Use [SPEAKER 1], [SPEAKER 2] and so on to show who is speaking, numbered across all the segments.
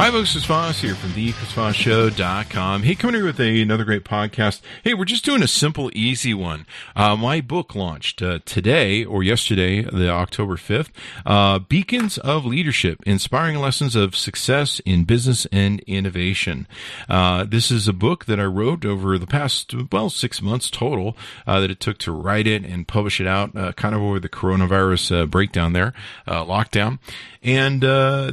[SPEAKER 1] Hi, folks. It's Voss here from the ChrisVossShow.com. Hey, coming here with a, another great podcast. Hey, we're just doing a simple, easy one. Uh, my book launched uh, today or yesterday, the October 5th, uh, Beacons of Leadership, Inspiring Lessons of Success in Business and Innovation. Uh, this is a book that I wrote over the past, well, six months total uh, that it took to write it and publish it out, uh, kind of over the coronavirus breakdown there, lockdown. And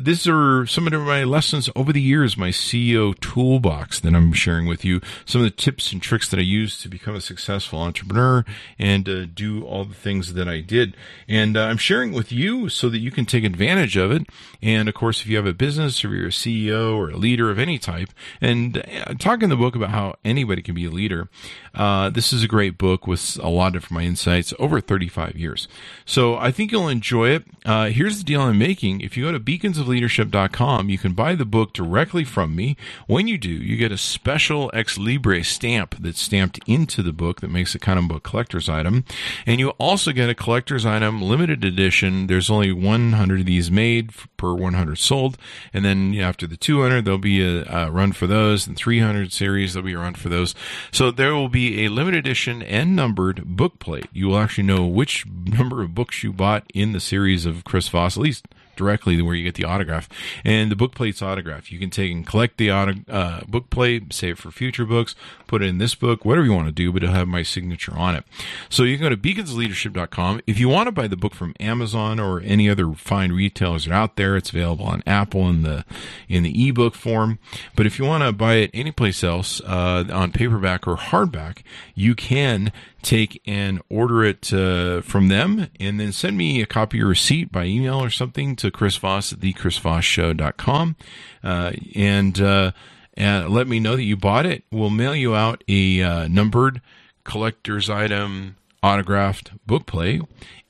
[SPEAKER 1] these are some of my lessons over the years, my CEO toolbox that I'm sharing with you, some of the tips and tricks that I use to become a successful entrepreneur and uh, do all the things that I did. And uh, I'm sharing with you so that you can take advantage of it. And of course, if you have a business or you're a CEO or a leader of any type, and uh, talk in the book about how anybody can be a leader, uh, this is a great book with a lot of my insights over 35 years. So I think you'll enjoy it. Uh, here's the deal I'm making. If you go to beaconsofleadership.com, you can buy the book directly from me. When you do, you get a special Ex Libris stamp that's stamped into the book that makes it kind of a collector's item. And you also get a collector's item limited edition. There's only 100 of these made per 100 sold. And then after the 200, there'll be a, a run for those. And 300 series, there'll be a run for those. So there will be a limited edition and numbered book plate. You will actually know which number of books you bought in the series of Chris Voss, at least directly where you get the autograph. And the book plate's autograph. You can take and collect the auto, uh, book plate, save it for future books, put it in this book, whatever you want to do, but it'll have my signature on it. So you can go to beaconsleadership.com. If you want to buy the book from Amazon or any other fine retailers out there, it's available on Apple in the in the ebook form. But if you want to buy it anyplace else uh, on paperback or hardback, you can take and order it uh, from them and then send me a copy of your receipt by email or something to Chris Voss at thechrisvossshow.com uh, and, uh, and let me know that you bought it. We'll mail you out a uh, numbered collector's item autographed book plate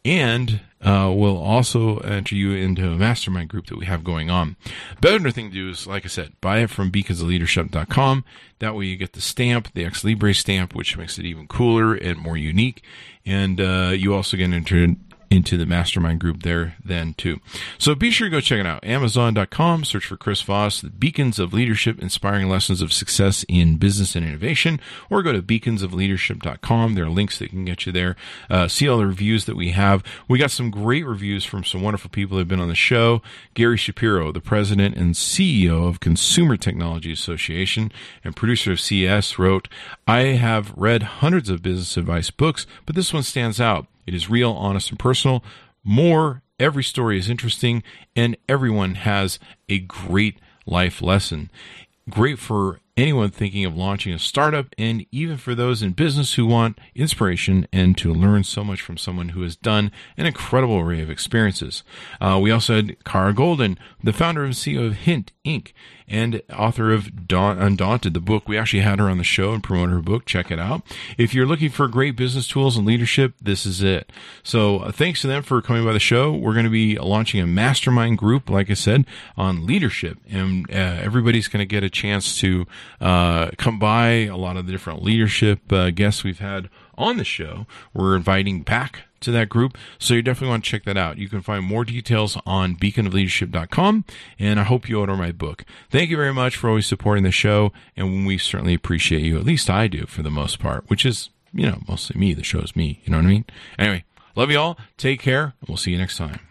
[SPEAKER 1] and uh, we'll also enter you into a mastermind group that we have going on. Better thing to do is, like I said, buy it from beaconsofleadership.com. That way you get the stamp, the Ex Libris stamp, which makes it even cooler and more unique. And uh, you also get entered into the mastermind group there then too. So be sure to go check it out. Amazon.com, search for Chris Voss, the Beacons of Leadership, Inspiring Lessons of Success in Business and Innovation, or go to beaconsofleadership.com. There are links that can get you there. Uh, see all the reviews that we have. We got some great reviews from some wonderful people that have been on the show. Gary Shapiro, the president and CEO of Consumer Technology Association and producer of CES, wrote, I have read hundreds of business advice books, but this one stands out. It is real, honest, and personal. More, every story is interesting, and everyone has a great life lesson. Great for anyone thinking of launching a startup, and even for those in business who want inspiration and to learn so much from someone who has done an incredible array of experiences. Uh, we also had Kara Goldin, the founder and CEO of Hint Inc and author of Undaunted, the book. We actually had her on the show and promoted her book. Check it out. If you're looking for great business tools and leadership, this is it. So uh, thanks to them for coming by the show. We're going to be launching a mastermind group, like I said, on leadership, and uh, everybody's going to get a chance to uh, come by. A lot of the different leadership uh, guests we've had on the show, we're inviting back to that group. So you definitely want to check that out. You can find more details on beaconofleadership.com. And I hope you order my book. Thank you very much for always supporting the show. And we certainly appreciate you. At least I do for the most part, which is, you know, mostly me. The show's me. You know what I mean? Anyway, love you all. Take care. And we'll see you next time.